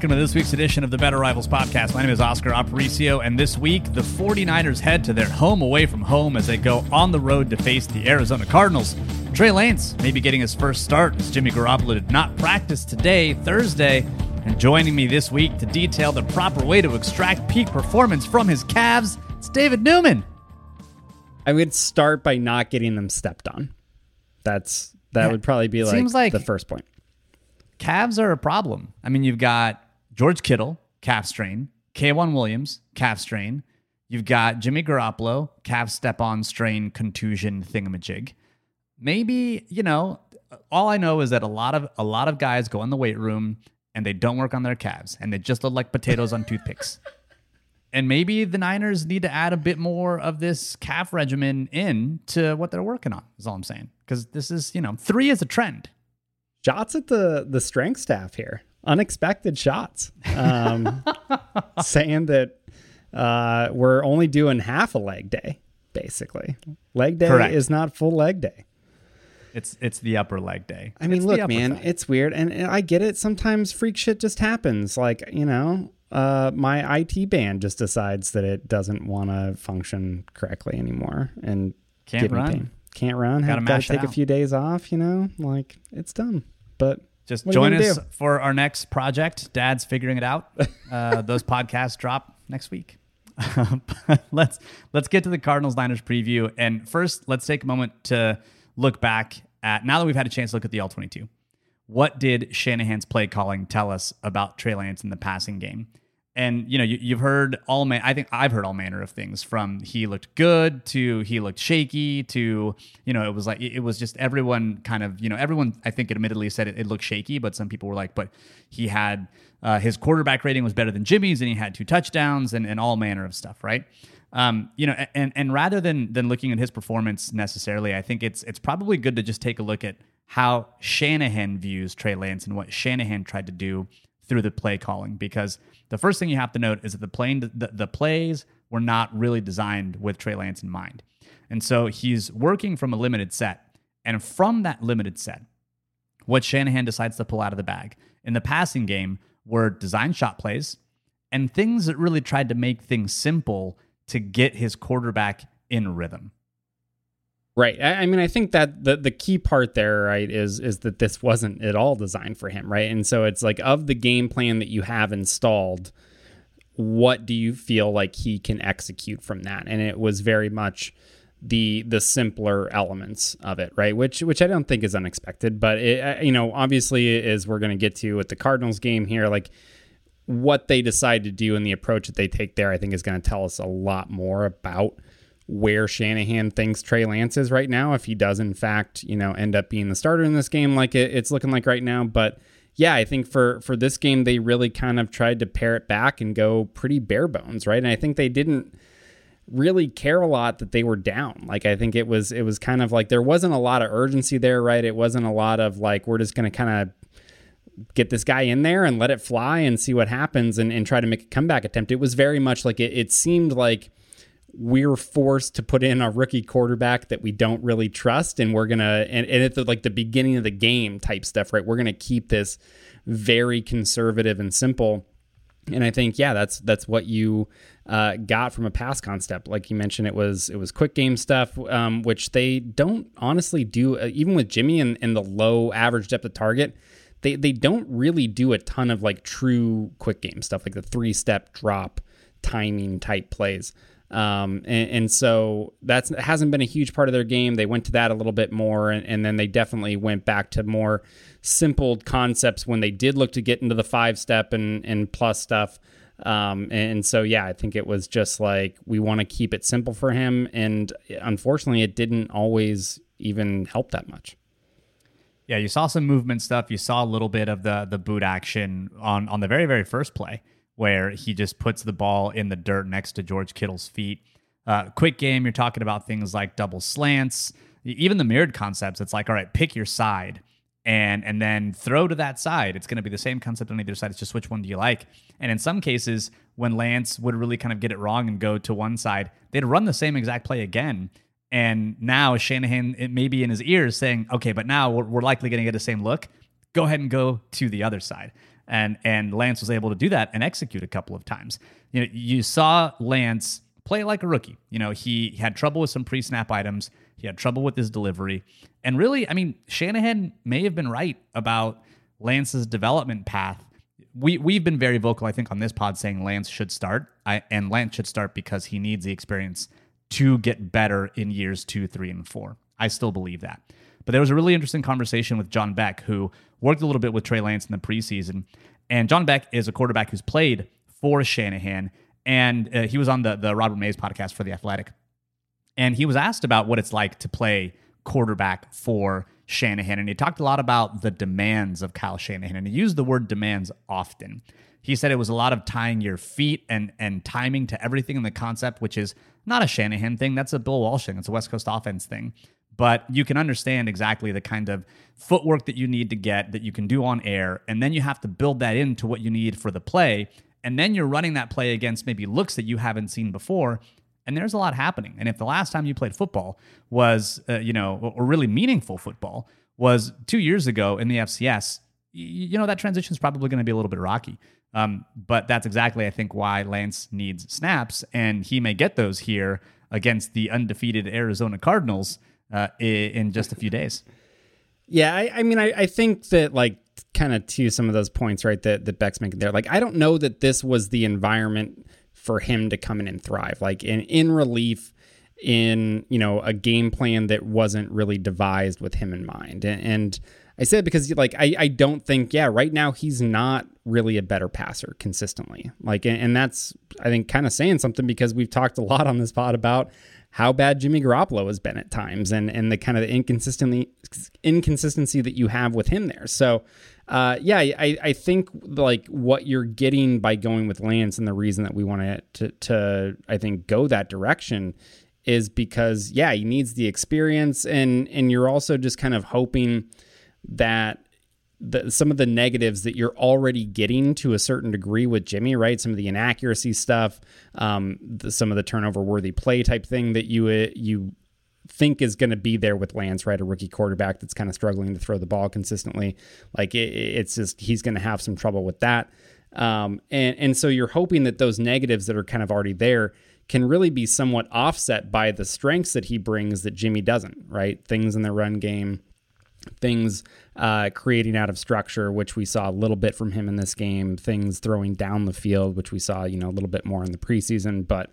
welcome to this week's edition of the Better Rivals podcast. My name is Oscar Aparicio, and this week the 49ers head to their home away from home as they go on the road to face the Arizona Cardinals. Trey Lance may be getting his first start as Jimmy Garoppolo did not practice today, Thursday, and joining me this week to detail the proper way to extract peak performance from his calves, it's David Newman. I would start by not getting them stepped on. That's that yeah, would probably be like, like the first point calves are a problem. I mean, you've got George Kittle, calf strain, K'Waun Williams, calf strain. You've got Jimmy Garoppolo, calf step on strain, contusion thingamajig. Maybe, you know, all I know is that a lot of a lot of guys go in the weight room and they don't work on their calves and they just look like potatoes on toothpicks. And maybe the Niners need to add a bit more of this calf regimen in to what they're working on, is all I'm saying. Because this is, you know, three is a trend shots at the the strength staff here. Unexpected shots, um, saying that uh, we're only doing half a leg day. Basically, leg day Correct. is not full leg day. It's it's the upper leg day. I mean, it's look, man, thigh. it's weird, and, and, I get it. Sometimes freak shit just happens. Like you know, uh, my IT band just decides that it doesn't want to function correctly anymore, and can't run. Pain can't run, have to take a few days off, you know, like it's done. But just join us do? for our next project. Dad's figuring it out. Uh, those podcasts drop next week. let's let's get to the Cardinals Niners preview. And first, let's take a moment to look back at now that we've had a chance to look at the All 22. What did Shanahan's play calling tell us about Trey Lance in the passing game? And you know you, have heard all man i think i've heard all manner of things from he looked good to he looked shaky to you know it was like it was just everyone kind of you know everyone i think admittedly said it, it looked shaky but some people were like but he had uh, his quarterback rating was better than jimmy's and he had two touchdowns and, and all manner of stuff right? Um, you know and and rather than than looking at his performance necessarily i think it's it's probably good to just take a look at how shanahan views trey lance and what shanahan tried to do through the play calling because the first thing you have to note is that the the, the plays were not really designed with Trey Lance in mind. And so he's working from a limited set. And from that limited set, what Shanahan decides to pull out of the bag in the passing game were design shot plays and things that really tried to make things simple to get his quarterback in rhythm. Right. I, mean, I think that the the key part there, right, is is that this wasn't at all designed for him, right? And so it's like of the game plan that you have installed, what do you feel like he can execute from that? And it was very much the the simpler elements of it, right? Which which I don't think is unexpected, but it, you know, obviously, as we're going to get to with the Cardinals game here, like what they decide to do and the approach that they take there, I think is going to tell us a lot more about where Shanahan thinks Trey Lance is right now, if he does in fact, you know, end up being the starter in this game like it, it's looking like right now. But yeah, I think for for this game they really kind of tried to pare it back and go pretty bare bones, right? And I think they didn't really care a lot that they were down. Like I think it was it was kind of like there wasn't a lot of urgency there, right? It wasn't a lot of like we're just gonna kind of get this guy in there and let it fly and see what happens and, and try to make a comeback attempt. It was very much like it, it seemed like we're forced to put in a rookie quarterback that we don't really trust and we're gonna and, and at the, like the beginning of the game type stuff right? We're gonna keep this very conservative and simple. And i think yeah that's that's what you uh, got from a pass concept. Like you mentioned it was it was quick game stuff um, which they don't honestly do uh, even with jimmy and, and the low average depth of target they they don't really do a ton of like true quick game stuff like the three step drop timing type plays um, and, and, so that hasn't been a huge part of their game. They went to that a little bit more, and, and, then they definitely went back to more simple concepts when they did look to get into the five step and, and plus stuff. Um, and so, yeah, I think it was just like we want to keep it simple for him. And unfortunately, it didn't always even help that much. Yeah, you saw some movement stuff. You saw a little bit of the the boot action on on the very very first play where he just puts the ball in the dirt next to George Kittle's feet. Uh, quick game, you're talking about things like double slants, even the mirrored concepts. It's like, all right, pick your side and and then throw to that side. It's going to be the same concept on either side. It's just which one do you like? And in some cases, when Lance would really kind of get it wrong and go to one side, they'd run the same exact play again. And now Shanahan, it may be in his ears saying, okay, but now we're, we're likely going to get the same look. Go ahead and go to the other side. And and Lance was able to do that and execute a couple of times. You know, you saw Lance play like a rookie. You know, he had trouble with some pre-snap items. He had trouble with his delivery, and really, I mean, Shanahan may have been right about Lance's development path. We we've been very vocal, I think, on this pod saying Lance should start, I, and Lance should start because he needs the experience to get better in years two, three, and four. I still believe that. But there was a really interesting conversation with John Beck, who worked a little bit with Trey Lance in the preseason. And John Beck is a quarterback who's played for Shanahan, and uh, he was on the the Robert Mays podcast for the Athletic, and he was asked about what it's like to play quarterback for Shanahan, and he talked a lot about the demands of Kyle Shanahan, and he used the word demands often. He said it was a lot of tying your feet and and timing to everything in the concept, which is not a Shanahan thing. That's a Bill Walsh thing. It's a West Coast offense thing. But you can understand exactly the kind of footwork that you need to get that you can do on air, and then you have to build that into what you need for the play. And then you're running that play against maybe looks that you haven't seen before and there's a lot happening. And if the last time you played football was, uh, you know, or really meaningful football was two years ago in the FCS, you know that transition is probably going to be a little bit rocky. Um, but that's exactly, I think, why Lance needs snaps, and he may get those here against the undefeated Arizona Cardinals uh, in just a few days. Yeah, I, I mean, I, I think that like kind of to some of those points, right, that, that Beck's making there. Like, I don't know that this was the environment for him to come in and thrive. Like in in relief, in you know a game plan that wasn't really devised with him in mind. And, and I said because like I, I don't think yeah right now he's not really a better passer consistently. Like and, and that's I think kind of saying something because we've talked a lot on this pod about how bad Jimmy Garoppolo has been at times and and the kind of inconsistently inconsistency that you have with him there. So uh, yeah, I, I think like what you're getting by going with Lance and the reason that we want to, to, I think, go that direction is because, yeah, he needs the experience. And, and you're also just kind of hoping that the, some of the negatives that you're already getting to a certain degree with Jimmy, right? Some of the inaccuracy stuff, um, the, some of the turnover worthy play type thing that you uh, you think is going to be there with Lance, right? A rookie quarterback that's kind of struggling to throw the ball consistently. Like it, it's just he's going to have some trouble with that. Um, and and so you're hoping that those negatives that are kind of already there can really be somewhat offset by the strengths that he brings that Jimmy doesn't, right? Things in the run game, things uh, creating out of structure, which we saw a little bit from him in this game, things throwing down the field, which we saw, you know, a little bit more in the preseason. But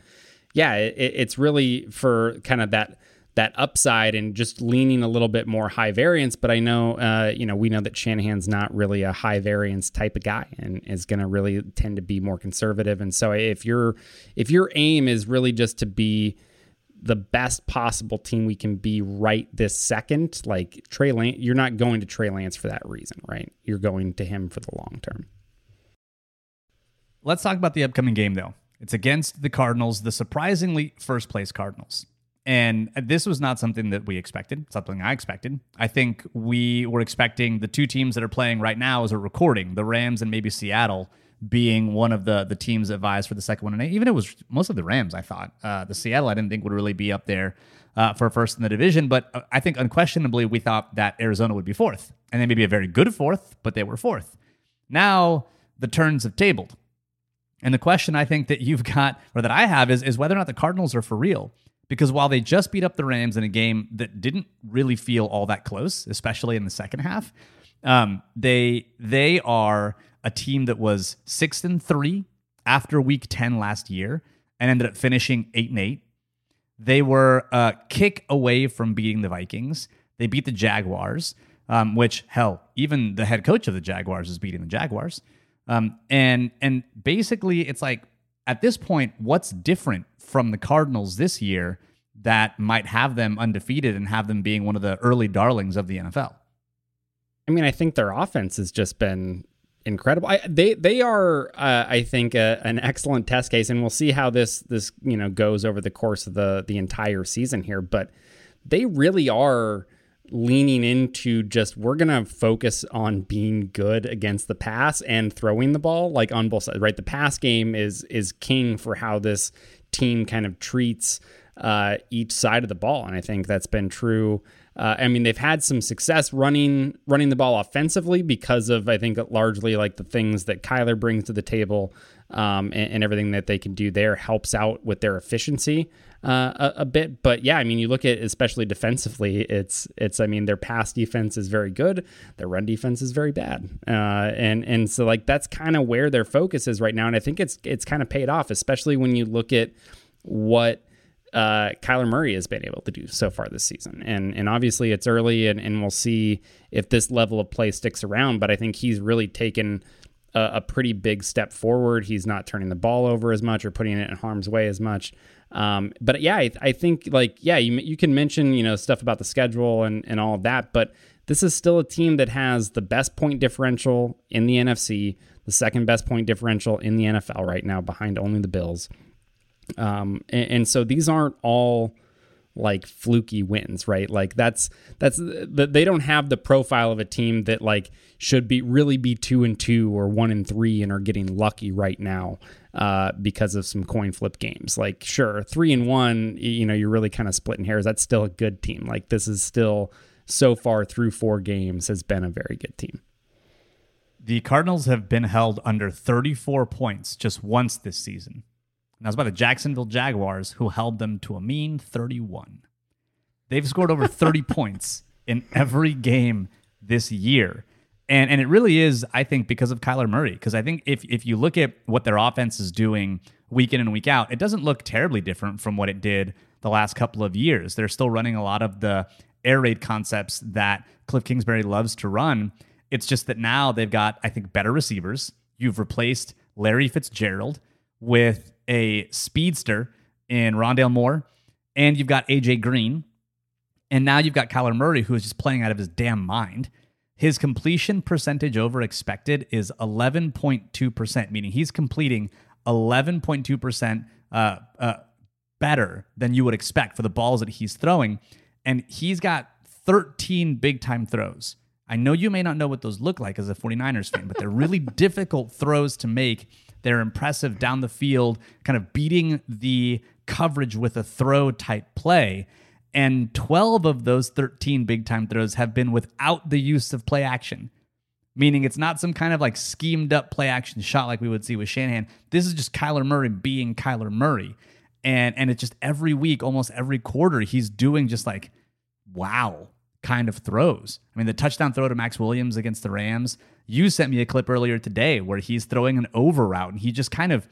yeah, it, it's really for kind of that that upside and just leaning a little bit more high variance. But I know, uh, you know, we know that Shanahan's not really a high variance type of guy and is going to really tend to be more conservative. And so if your if your aim is really just to be the best possible team we can be right this second, like Trey Lance, you're not going to Trey Lance for that reason, right? You're going to him for the long term. Let's talk about the upcoming game, though. It's against the Cardinals, the surprisingly first place Cardinals. And this was not something that we expected, something I expected. I think we were expecting the two teams that are playing right now as a recording, the Rams and maybe Seattle, being one of the the teams vies for the second one. And even it was most of the Rams, I thought. Uh, the Seattle, I didn't think would really be up there uh, for first in the division. But uh, I think unquestionably, we thought that Arizona would be fourth. And they may be a very good fourth, but they were fourth. Now the turns have tabled. And the question I think that you've got, or that I have, is, is whether or not the Cardinals are for real because while they just beat up the Rams in a game that didn't really feel all that close, especially in the second half, um, they they are a team that was six and three after Week Ten last year and ended up finishing eight and eight. They were a kick away from beating the Vikings. They beat the Jaguars, um, which hell, even the head coach of the Jaguars is beating the Jaguars. Um, and and basically, it's like at this point, what's different from the Cardinals this year that might have them undefeated and have them being one of the early darlings of the NFL? I mean, I think their offense has just been incredible. I, they they are, uh, I think, a, an excellent test case, and we'll see how this this you know goes over the course of the the entire season here. But they really are leaning into just we're gonna focus on being good against the pass and throwing the ball like on both sides right the pass game is is king for how this team kind of treats uh, each side of the ball, and I think that's been true. Uh, I mean, they've had some success running running the ball offensively because of I think largely like the things that Kyler brings to the table um, and, and, everything that they can do there helps out with their efficiency uh, a, a, bit. But yeah, I mean, you look at especially defensively, it's it's I mean their pass defense is very good, their run defense is very bad, uh, and and so like that's kind of where their focus is right now, and I think it's it's kind of paid off, especially when you look at what uh, Kyler Murray has been able to do so far this season. And and obviously it's early and, and we'll see if this level of play sticks around. But I think he's really taken a, a pretty big step forward. He's not turning the ball over as much or putting it in harm's way as much. Um, but yeah, I, I, think like, yeah, you, you can mention, you know, stuff about the schedule and, and all of that, but this is still a team that has the best point differential in the NFC, the second best point differential in the NFL right now behind only the Bills. Um, and, and, so these aren't all like fluky wins, right? Like that's that's that they don't have the profile of a team that like should be really be two and two or one and three and are getting lucky right now uh, because of some coin flip games. Like sure, three and one, you know, you're really kind of splitting hairs. That's still a good team. Like this is still so far through four games has been a very good team. The Cardinals have been held under 34 points just once this season. And that was by the Jacksonville Jaguars, who held them to a mean 31. They've scored over 30 points in every game this year. And and it really is, I think, because of Kyler Murray. Because I think if if you look at what their offense is doing week in and week out, it doesn't look terribly different from what it did the last couple of years. They're still running a lot of the air raid concepts that Cliff Kingsbury loves to run. It's just that now they've got, I think, better receivers. You've replaced Larry Fitzgerald with a speedster in Rondale Moore, and you've got AJ Green, and now you've got Kyler Murray, who is just playing out of his damn mind. His completion percentage over expected is 11.2%, meaning he's completing 11.2% uh, uh, better than you would expect for the balls that he's throwing. And he's got 13 big time throws. I know you may not know what those look like as a 49ers fan, but they're really difficult throws to make they're impressive down the field, kind of beating the coverage with a throw type play. And 12 of those 13 big time throws have been without the use of play action, meaning it's not some kind of like schemed up play action shot like we would see with Shanahan. This is just Kyler Murray being Kyler Murray. And, and it's just every week, almost every quarter, he's doing just like, wow, kind of throws. I mean, the touchdown throw to Maxx Williams against the Rams, you sent me a clip earlier today where he's throwing an over route and he just kind of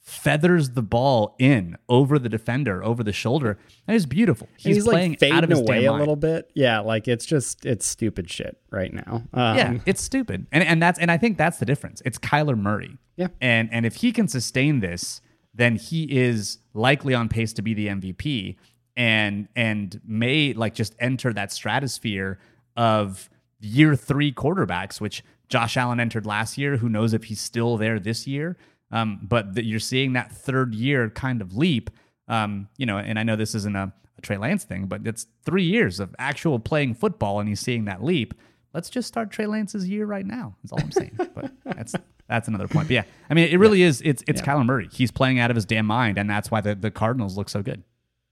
feathers the ball in over the defender, over the shoulder. That is beautiful. He's, he's playing like fading away a little bit. Yeah, like it's just it's stupid shit right now. Um, yeah, it's stupid, and and that's and I think that's the difference. It's Kyler Murray. Yeah, and and if he can sustain this, then he is likely on pace to be the MVP, and and may like just enter that stratosphere of year three quarterbacks, which Josh Allen entered last year. Who knows if he's still there this year? Um, but the, you're seeing that third year kind of leap. Um, you know, and I know this isn't a, a Trey Lance thing, but it's three years of actual playing football, and he's seeing that leap. Let's just start Trey Lance's year right now. That's all I'm saying. but that's that's another point. But yeah, I mean, it really yeah. is. It's it's yeah. Kyler Murray. He's playing out of his damn mind, and that's why the, the Cardinals look so good.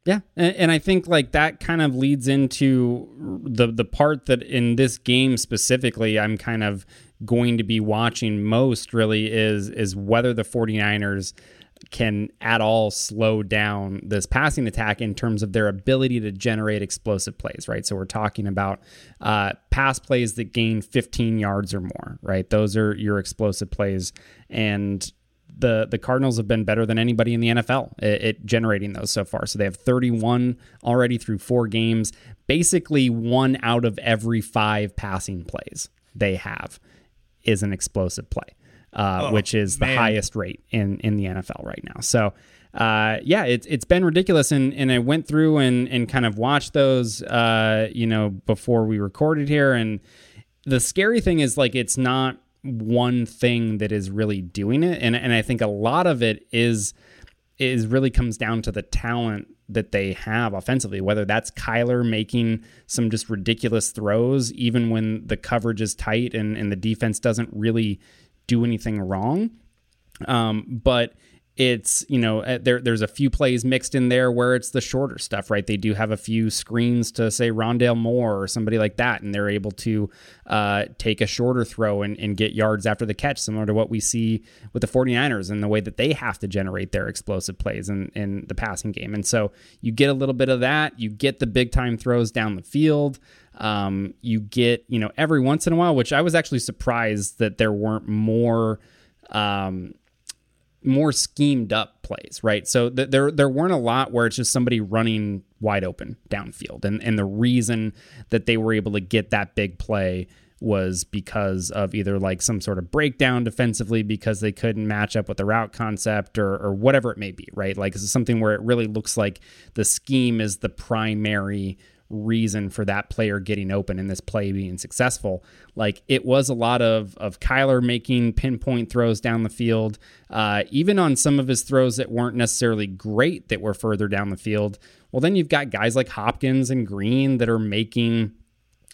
Yeah, and, and, I think like that kind of leads into the the part that in this game specifically, I'm kind of going to be watching most really is is whether the 49ers can at all slow down this passing attack in terms of their ability to generate explosive plays, right? So we're talking about uh, pass plays that gain 15 yards or more, right? Those are your explosive plays, and the the Cardinals have been better than anybody in the NFL at, at, generating those so far. So they have 31 already through four games. Basically, one out of every five passing plays they have is an explosive play, uh, oh, which is man. the highest rate in in the NFL right now. So. Uh, yeah, it's it's been ridiculous, and and I went through and and kind of watched those, uh, you know, before we recorded here, and the scary thing is like it's not one thing that is really doing it. And and I think a lot of it is is really comes down to the talent that they have offensively whether that's Kyler making some just ridiculous throws even when the coverage is tight and and the defense doesn't really do anything wrong. Um, but it's you know uh, there there's a few plays mixed in there where it's the shorter stuff right? They do have a few screens to say Rondale Moore or somebody like that and they're able to uh, take a shorter throw and, and get yards after the catch similar to what we see with the 49ers and the way that they have to generate their explosive plays in, in the passing game. And so you get a little bit of that. You get the big time throws down the field. Um, you get you know every once in a while which I was actually surprised that there weren't more um, more schemed up plays, right? So th- there there weren't a lot where it's just somebody running wide open downfield, and and the reason that they were able to get that big play was because of either like some sort of breakdown defensively because they couldn't match up with the route concept or, or whatever it may be, right? Like this is something where it really looks like the scheme is the primary reason for that player getting open and this play being successful. Like it was a lot of of Kyler making pinpoint throws down the field, uh, even on some of his throws that weren't necessarily great that were further down the field. Well, then you've got guys like Hopkins and Green that are making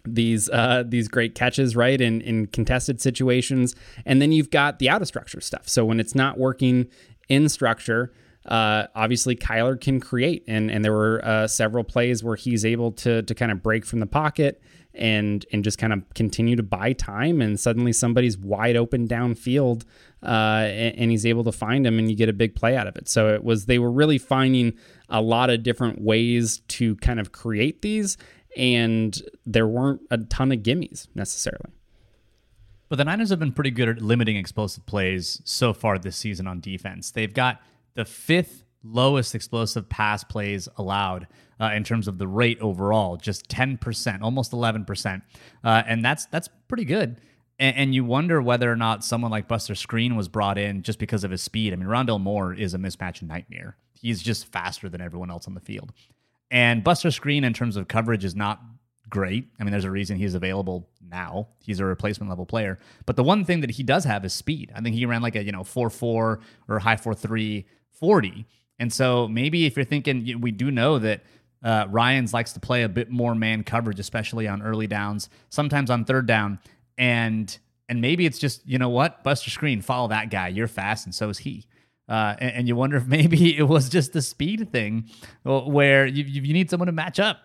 these uh, these great catches, right, in in contested situations, and then you've got the out of structure stuff. So when it's not working in structure, uh, obviously Kyler can create, and and there were uh, several plays where he's able to to kind of break from the pocket and and just kind of continue to buy time, and suddenly somebody's wide open downfield, uh, and, and, he's able to find him, and you get a big play out of it. So it was they were really finding a lot of different ways to kind of create these, and there weren't a ton of gimmies necessarily. But the Niners have been pretty good at limiting explosive plays so far this season on defense. They've got the fifth lowest explosive pass plays allowed uh, in terms of the rate overall, just 10%, almost 11%. Uh, and that's that's pretty good. And, and, you wonder whether or not someone like Buster Skrine was brought in just because of his speed. I mean, Rondale Moore is a mismatch nightmare. He's just faster than everyone else on the field. And Buster Skrine, in terms of coverage, is not great. I mean, there's a reason he's available now. He's a replacement level player. But the one thing that he does have is speed. I think he ran like a, you know, 4 4 or high 4 3 40. And so maybe if you're thinking, we do know that uh, Ryans likes to play a bit more man coverage, especially on early downs, sometimes on third down. And and maybe it's just, you know what, Buster Skrine, follow that guy. You're fast, and so is he. Uh, and, and, you wonder if maybe it was just the speed thing where you, you need someone to match up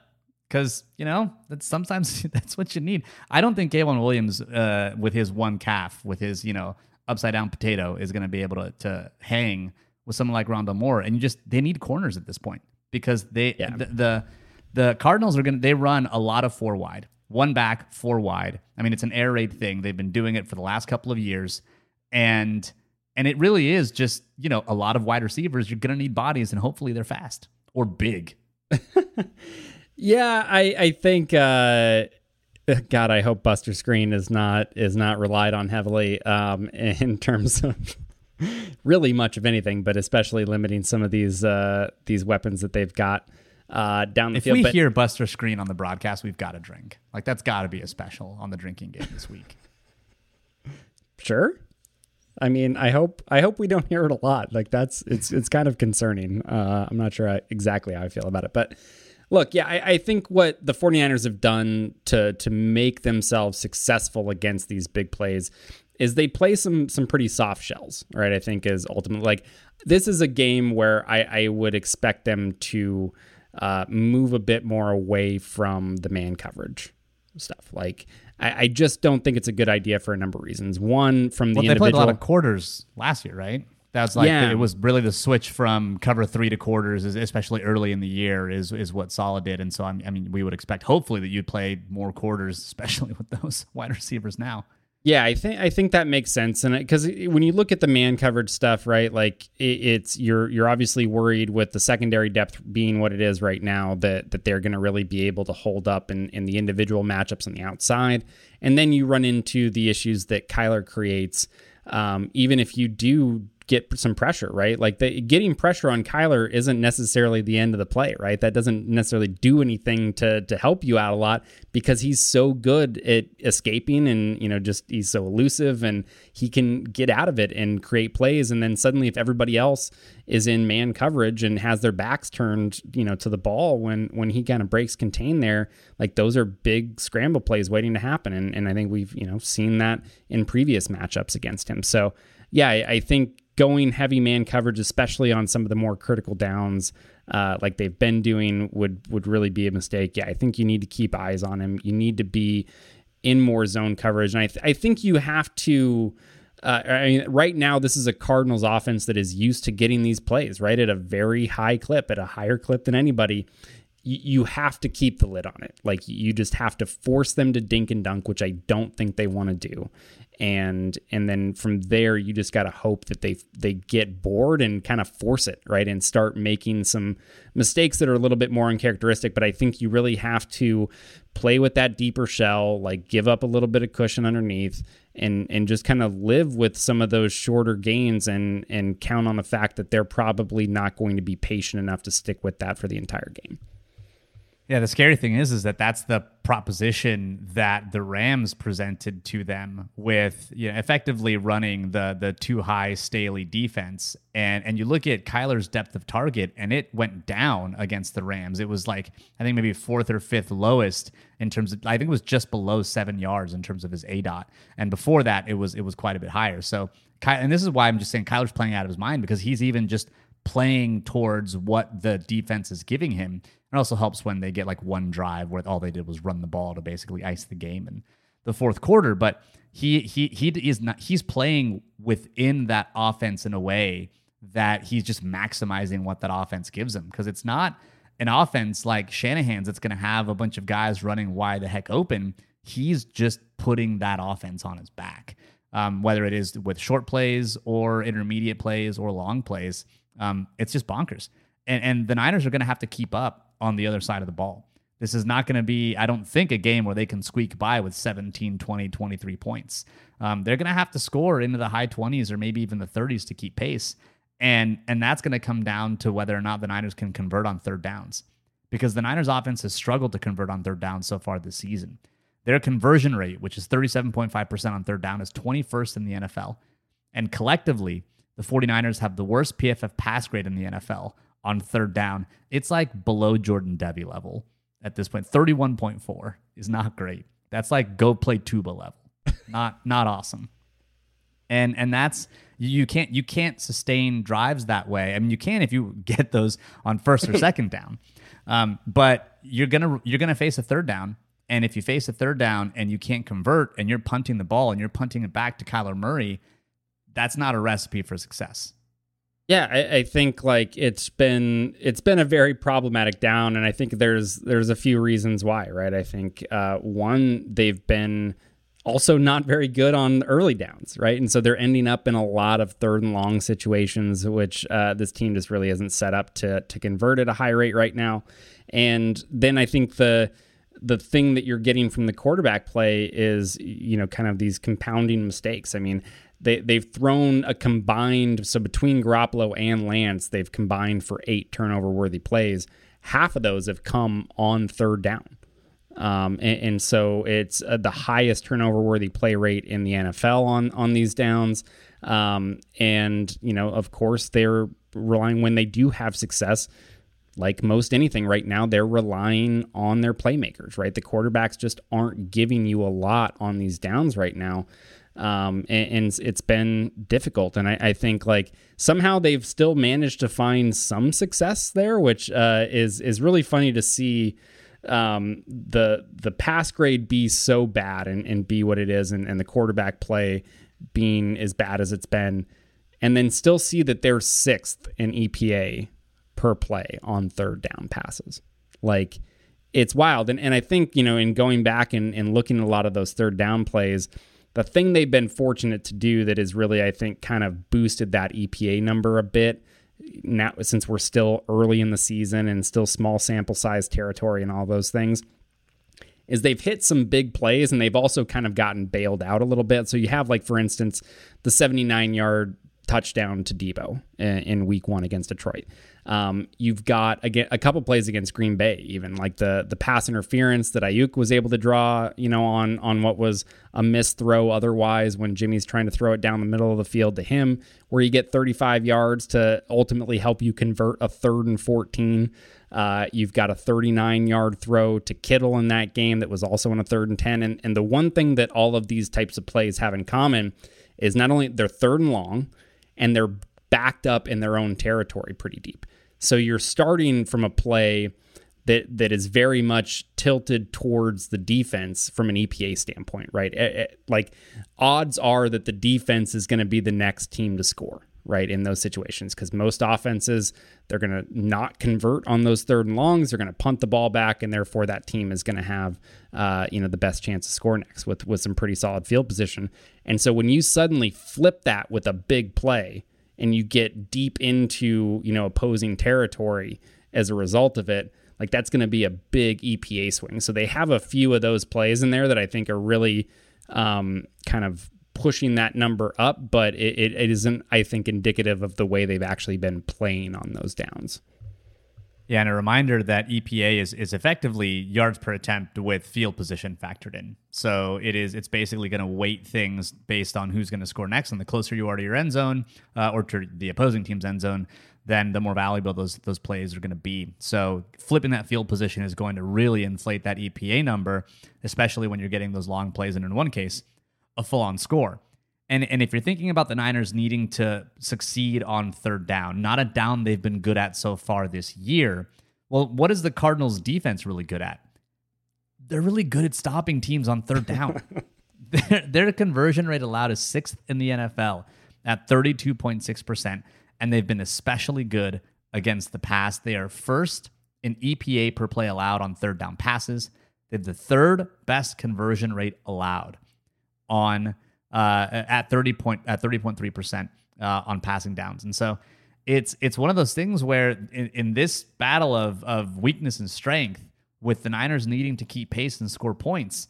because you know that's sometimes that's what you need. I don't think K'Waun Williams, uh, with his one calf, with his you know upside down potato, is going to be able to to hang with someone like Rondale Moore, and you just they need corners at this point because they yeah. the, the, the Cardinals are gonna they run a lot of four wide, one back, four wide. I mean, it's an air raid thing. They've been doing it for the last couple of years, and and it really is just you know a lot of wide receivers. You're gonna need bodies, and hopefully they're fast or big. yeah, I I think. Uh... God, I hope Buster Skrine is not is not relied on heavily um, in terms of really much of anything, but especially limiting some of these uh, these weapons that they've got uh, down the if field. If we but, hear Buster Skrine on the broadcast, we've got to drink. Like that's got to be a special on the drinking game this week. Sure. I mean, I hope I hope we don't hear it a lot. Like that's it's it's kind of concerning. Uh, I'm not sure I, exactly how I feel about it, but look, yeah, I, I, think what the 49ers have done to to make themselves successful against these big plays is they play some some pretty soft shells, right? I think is ultimately like this is a game where I, I would expect them to uh, move a bit more away from the man coverage stuff. Like I, I, just don't think it's a good idea for a number of reasons. One, from the well, they individual... played a lot of quarters last year, right? That's like yeah. it was really the switch from cover three to quarters, especially early in the year, is is what Salah did. And so I mean, we would expect hopefully that you'd play more quarters, especially with those wide receivers now. Yeah, I think I think that makes sense, and because when you look at the man coverage stuff, right, like it, it's you're you're obviously worried with the secondary depth being what it is right now that that they're going to really be able to hold up in in the individual matchups on the outside, and then you run into the issues that Kyler creates. Um, even if you do get some pressure, right? Like the, getting pressure on Kyler isn't necessarily the end of the play, right? That doesn't necessarily do anything to to help you out a lot because he's so good at escaping and you know just he's so elusive and he can get out of it and create plays and then suddenly if everybody else is in man coverage and has their backs turned, you know, to the ball when when he kind of breaks contain there, like those are big scramble plays waiting to happen and and I think we've, you know, seen that in previous matchups against him. So, yeah, I, I think going heavy man coverage, especially on some of the more critical downs, uh, like they've been doing, would would really be a mistake. Yeah, I think you need to keep eyes on him. You need to be in more zone coverage, and I th- I think you have to. Uh, I mean, right now, this is a Cardinals offense that is used to getting these plays right at a very high clip, at a higher clip than anybody you have to keep the lid on it. Like you just have to force them to dink and dunk, which I don't think they want to do. And and then from there you just got to hope that they they get bored and kind of force it, right? And start making some mistakes that are a little bit more uncharacteristic, but I think you really have to play with that deeper shell, like give up a little bit of cushion underneath and and just kind of live with some of those shorter gains and and count on the fact that they're probably not going to be patient enough to stick with that for the entire game. Yeah, the scary thing is, is that that's the proposition that the Rams presented to them with, you know, effectively running the the two high Staley defense. And and you look at Kyler's depth of target, and it went down against the Rams. It was like I think maybe fourth or fifth lowest in terms of. I think it was just below seven yards in terms of his A dot. And before that, it was it was quite a bit higher. So, Kyle, and this is why I'm just saying Kyler's playing out of his mind because he's even just playing towards what the defense is giving him. It also helps when they get like one drive where all they did was run the ball to basically ice the game in the fourth quarter. But he he he is not he's playing within that offense in a way that he's just maximizing what that offense gives him because it's not an offense like Shanahan's that's going to have a bunch of guys running wide the heck open. He's just putting that offense on his back, um, whether it is with short plays or intermediate plays or long plays. Um, it's just bonkers. And, and the Niners are going to have to keep up on the other side of the ball. This is not going to be, I don't think, a game where they can squeak by with 17, 20, 23 points. Um, they're going to have to score into the high 20s or maybe even the 30s to keep pace. And, and that's going to come down to whether or not the Niners can convert on third downs because the Niners offense has struggled to convert on third down so far this season. Their conversion rate, which is 37.5% on third down, is 21st in the NFL. And collectively, the 49ers have the worst PFF pass grade in the NFL on third down. It's like below Jordan Devey level at this point. 31.4 is not great. That's like go play tuba level. not not awesome. And and that's you can't you can't sustain drives that way. I mean you can if you get those on first or second down. Um, but you're gonna you're gonna face a third down. And if you face a third down and you can't convert and you're punting the ball and you're punting it back to Kyler Murray, that's not a recipe for success. Yeah, I, I, think like it's been it's been a very problematic down, and I think there's there's a few reasons why, right? I think uh, one they've been also not very good on early downs, right? And so they're ending up in a lot of third and long situations, which uh, this team just really isn't set up to to convert at a high rate right now. And then I think the the thing that you're getting from the quarterback play is you know kind of these compounding mistakes. I mean, they they've thrown a combined so between Garoppolo and Lance, they've combined for eight turnover worthy plays. Half of those have come on third down. Um, and, and, so it's uh, the highest turnover worthy play rate in the NFL on on these downs. Um, and you know, of course, they're relying when they do have success. Like most anything right now, they're relying on their playmakers, right? The quarterbacks just aren't giving you a lot on these downs right now um, and, and, it's been difficult. And I, I, think like somehow they've still managed to find some success there, which uh, is is really funny to see um, the the pass grade be so bad and, and be what it is, and, and the quarterback play being as bad as it's been, and then still see that they're sixth in EPA per play on third down passes. Like it's wild. And and I think, you know, in going back and, and looking at a lot of those third down plays, the thing they've been fortunate to do that is really, I think, kind of boosted that EPA number a bit now since we're still early in the season and still small sample size territory and all those things is they've hit some big plays and they've also kind of gotten bailed out a little bit. So you have like for instance the 79 yard touchdown to Deebo in, week 1 against Detroit. Um, you've got again a couple plays against Green Bay, even like the the pass interference that Aiyuk was able to draw, you know, on on what was a missed throw otherwise when Jimmy's trying to throw it down the middle of the field to him, where you get 35 yards to ultimately help you convert a third and 14. Uh, you've got a 39 yard throw to Kittle in that game that was also in a third and 10. And, and the one thing that all of these types of plays have in common is not only they're third and long, and they're backed up in their own territory pretty deep. So you're starting from a play that that is very much tilted towards the defense from an EPA standpoint, right? It, it, like odds are that the defense is going to be the next team to score, right? In those situations, because most offenses they're going to not convert on those third and longs, they're going to punt the ball back, and therefore that team is going to have, uh, you know, the best chance to score next with with some pretty solid field position. And so when you suddenly flip that with a big play and you get deep into you know opposing territory as a result of it like that's going to be a big EPA swing. So they have a few of those plays in there that I think are really um, kind of pushing that number up, but it, it, it isn't, I think, indicative of the way they've actually been playing on those downs. Yeah, and a reminder that EPA is is effectively yards per attempt with field position factored in. So it is it's basically going to weight things based on who's going to score next, and the closer you are to your end zone uh, or to the opposing team's end zone, then the more valuable those those plays are going to be. So flipping that field position is going to really inflate that EPA number, especially when you're getting those long plays and in one case, a full on score. And and if you're thinking about the Niners needing to succeed on third down, not a down they've been good at so far this year, well, what is the Cardinals defense really good at? They're really good at stopping teams on third down. their, their conversion rate allowed is sixth in the NFL at 32.6%, and they've been especially good against the pass. They are first in EPA per play allowed on third down passes. They have the third best conversion rate allowed on uh, at 30 point at 30.3 percent uh, on passing downs, and so it's it's one of those things where in, in this battle of of weakness and strength, with the Niners needing to keep pace and score points.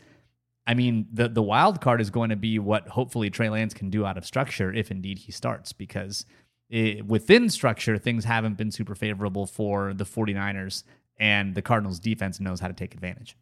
I mean, the the wild card is going to be what hopefully Trey Lance can do out of structure if indeed he starts, because it, within structure, things haven't been super favorable for the 49ers, and the Cardinals defense knows how to take advantage.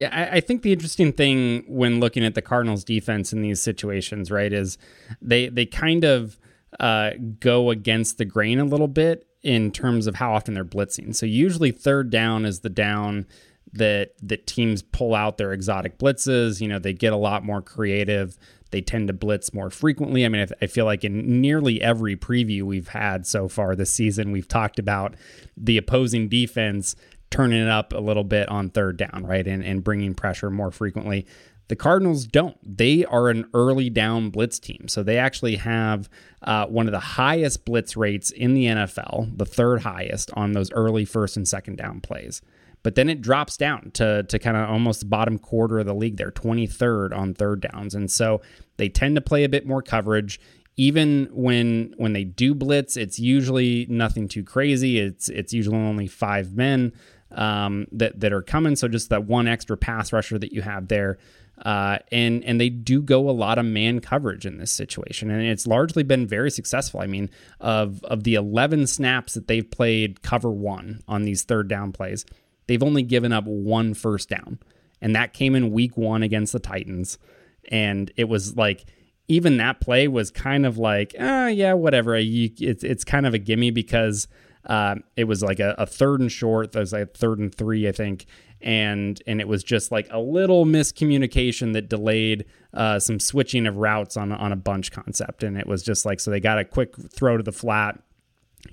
Yeah, I, I, think the interesting thing when looking at the Cardinals defense in these situations, right, is they they kind of uh, go against the grain a little bit in terms of how often they're blitzing. So usually third down is the down that that teams pull out their exotic blitzes. You know, they get a lot more creative. They tend to blitz more frequently. I mean, I feel like in nearly every preview we've had so far this season, we've talked about the opposing defense turning it up a little bit on third down, right? And, and bringing pressure more frequently. The Cardinals don't. They are an early down blitz team. So they actually have uh, one of the highest blitz rates in the NFL, the third highest on those early first and second down plays. But then it drops down to, to kind of almost the bottom quarter of the league there, 23rd on third downs. And so they tend to play a bit more coverage even when when they do blitz, it's usually nothing too crazy. It's it's usually only five men um, that that are coming. So just that one extra pass rusher that you have there, uh, and and they do go a lot of man coverage in this situation, and it's largely been very successful. I mean, of of the eleven snaps that they've played cover one on these third down plays, they've only given up one first down, and that came in week one against the Titans, and it was like even that play was kind of like, ah, yeah, whatever. You, it's it's kind of a gimme because uh, it was like a, a, third and short. There was like third and three, I think, and and it was just like a little miscommunication that delayed uh, some switching of routes on on a bunch concept, and it was just like so they got a quick throw to the flat.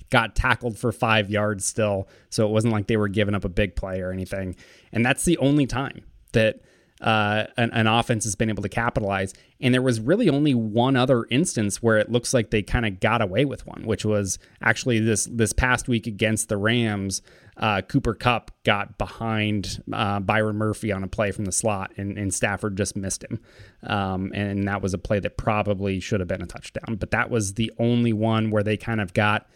Got tackled for five yards still, so it wasn't like they were giving up a big play or anything. And that's the only time that uh, an, an, offense has been able to capitalize. And there was really only one other instance where it looks like they kind of got away with one, which was actually this this past week against the Rams. Uh, Cooper Kupp got behind uh, Byron Murphy on a play from the slot, and, and Stafford just missed him. Um, and that was a play that probably should have been a touchdown. But that was the only one where they kind of got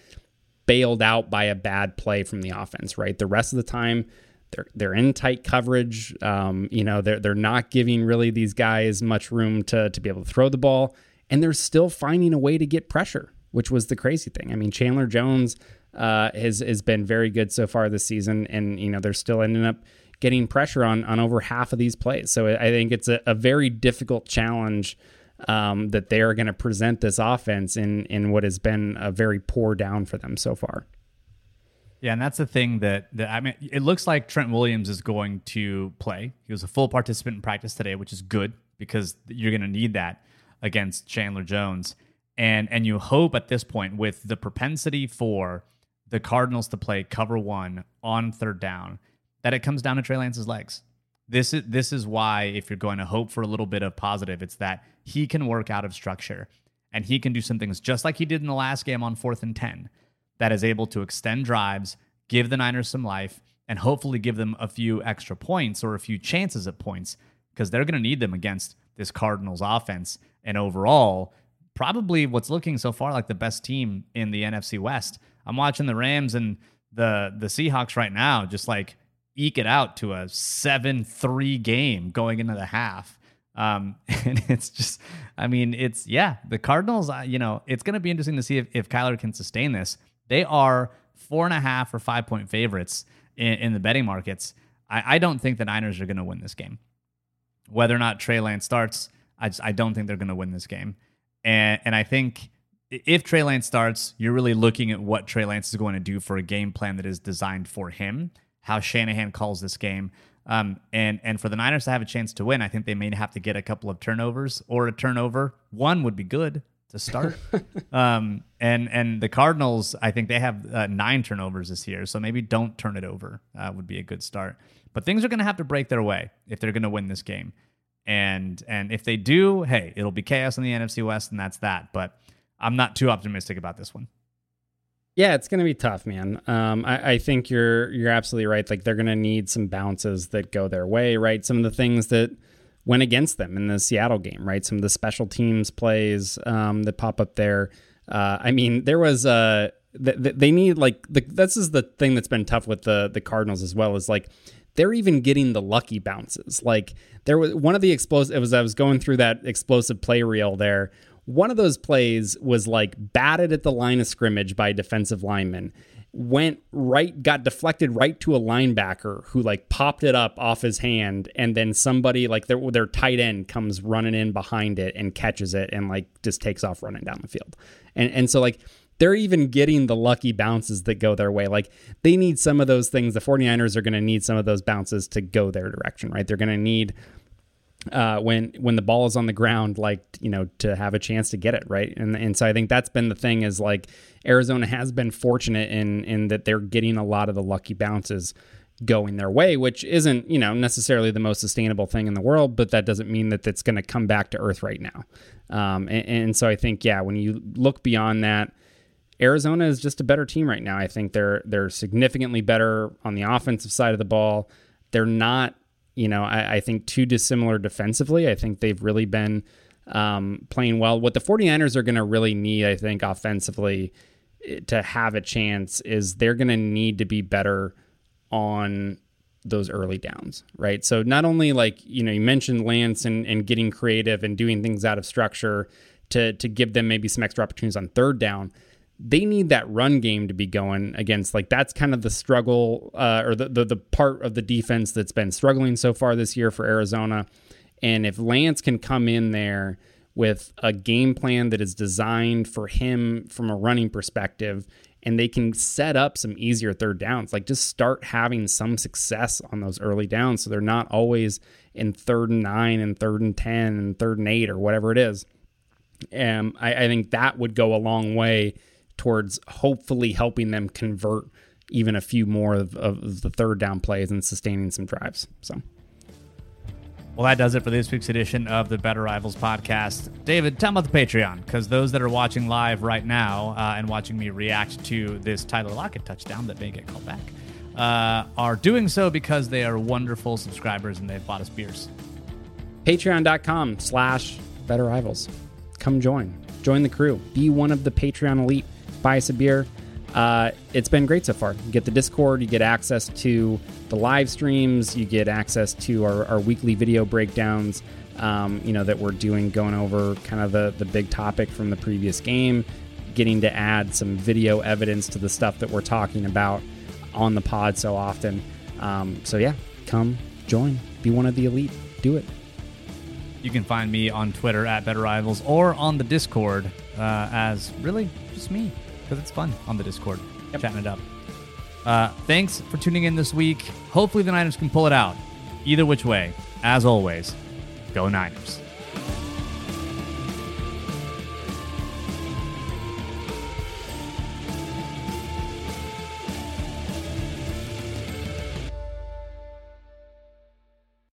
bailed out by a bad play from the offense, right? The rest of the time, they're they're in tight coverage. Um, you know, they're they're not giving really these guys much room to to be able to throw the ball, and they're still finding a way to get pressure, which was the crazy thing. I mean, Chandler Jones uh, has has been very good so far this season, and you know they're still ending up getting pressure on on over half of these plays. So I think it's a, a very difficult challenge. Um, that they are going to present this offense in in what has been a very poor down for them so far. Yeah, and that's the thing that, that I mean, it looks like Trent Williams is going to play. He was a full participant in practice today, which is good because you're going to need that against Chandler Jones. And and you hope at this point with the propensity for the Cardinals to play cover one on third down that it comes down to Trey Lance's legs. This is this is why if you're going to hope for a little bit of positive, it's that he can work out of structure and he can do some things just like he did in the last game on fourth and ten that is able to extend drives, give the Niners some life, and hopefully give them a few extra points or a few chances at points because they're going to need them against this Cardinals offense. And overall, probably what's looking so far like the best team in the NFC West. I'm watching the Rams and the the Seahawks right now just like eke it out to a 7-3 game going into the half. Um, and it's just, I mean, it's, yeah, the Cardinals, uh, you know, it's going to be interesting to see if, if Kyler can sustain this. They are four and a half or five point favorites in, in the betting markets. I, I don't think the Niners are going to win this game. Whether or not Trey Lance starts, I, just, I don't think they're going to win this game. And, and I think if Trey Lance starts, you're really looking at what Trey Lance is going to do for a game plan that is designed for him, how Shanahan calls this game. Um, and and for the Niners to have a chance to win, I think they may have to get a couple of turnovers or a turnover. One would be good to start. um, and and the Cardinals, I think they have uh, nine turnovers this year, so maybe don't turn it over uh, would be a good start. But things are going to have to break their way if they're going to win this game. And and if they do, hey, it'll be chaos in the NFC West, and that's that. But I'm not too optimistic about this one. Yeah, it's going to be tough, man. Um, I, I, think you're you're absolutely right. Like they're going to need some bounces that go their way, right? Some of the things that went against them in the Seattle game, right? Some of the special teams plays um, that pop up there. Uh, I mean, there was uh, th- th- they need like the, this is the thing that's been tough with the the Cardinals as well is like they're even getting the lucky bounces. Like there was one of the explosive. It was I was going through that explosive play reel there. One of those plays was like batted at the line of scrimmage by a defensive lineman went right, got deflected right to a linebacker who like popped it up off his hand, and then somebody like their their tight end comes running in behind it and catches it and like just takes off running down the field, and and so like they're even getting the lucky bounces that go their way. Like they need some of those things. The 49ers are going to need some of those bounces to go their direction, right? They're going to need uh, when when the ball is on the ground, like you know, to have a chance to get it right. And and so I think that's been the thing is like Arizona has been fortunate in in that they're getting a lot of the lucky bounces going their way, which isn't you know necessarily the most sustainable thing in the world, but that doesn't mean that that's going to come back to earth right now. Um, and, and so I think yeah, when you look beyond that. Arizona is just a better team right now. I think they're they're significantly better on the offensive side of the ball. They're not you know, I, I, think too dissimilar defensively. I think they've really been um, playing well. What the 49ers are going to really need, I think, offensively eh, to have a chance is they're going to need to be better on those early downs, right? So not only like, you know, you mentioned Lance and, and getting creative and doing things out of structure to to give them maybe some extra opportunities on third down they need that run game to be going against like that's kind of the struggle uh, or the, the the part of the defense that's been struggling so far this year for Arizona. And if Lance can come in there with a game plan that is designed for him from a running perspective and they can set up some easier third downs like just start having some success on those early downs so they're not always in third and nine and third and 10 and third and eight or whatever it is and I, I think that would go a long way towards hopefully helping them convert even a few more of, of the third down plays and sustaining some drives. So. Well, that does it for this week's edition of the Bitter Rivals podcast. David, tell them about the Patreon, because those that are watching live right now uh, and watching me react to this Tyler Lockett touchdown that may get called back uh, are doing so because they are wonderful subscribers and they've bought us beers. Patreon.com slash Bitter Rivals. Come join. Join the crew. Be one of the Patreon elite buy us a beer. Uh, it's been great so far. You get the Discord, you get access to the live streams, you get access to our, our weekly video breakdowns. Um, you know that we're doing, going over kind of the the big topic from the previous game, getting to add some video evidence to the stuff that we're talking about on the pod so often. Um, so yeah, come join, be one of the elite, do it. You can find me on Twitter at Bitter Rivals or on the Discord uh, as really just me because it's fun on the Discord, yep. chatting it up. Uh, thanks for tuning in this week. Hopefully, the Niners can pull it out. Either which way, as always, go Niners.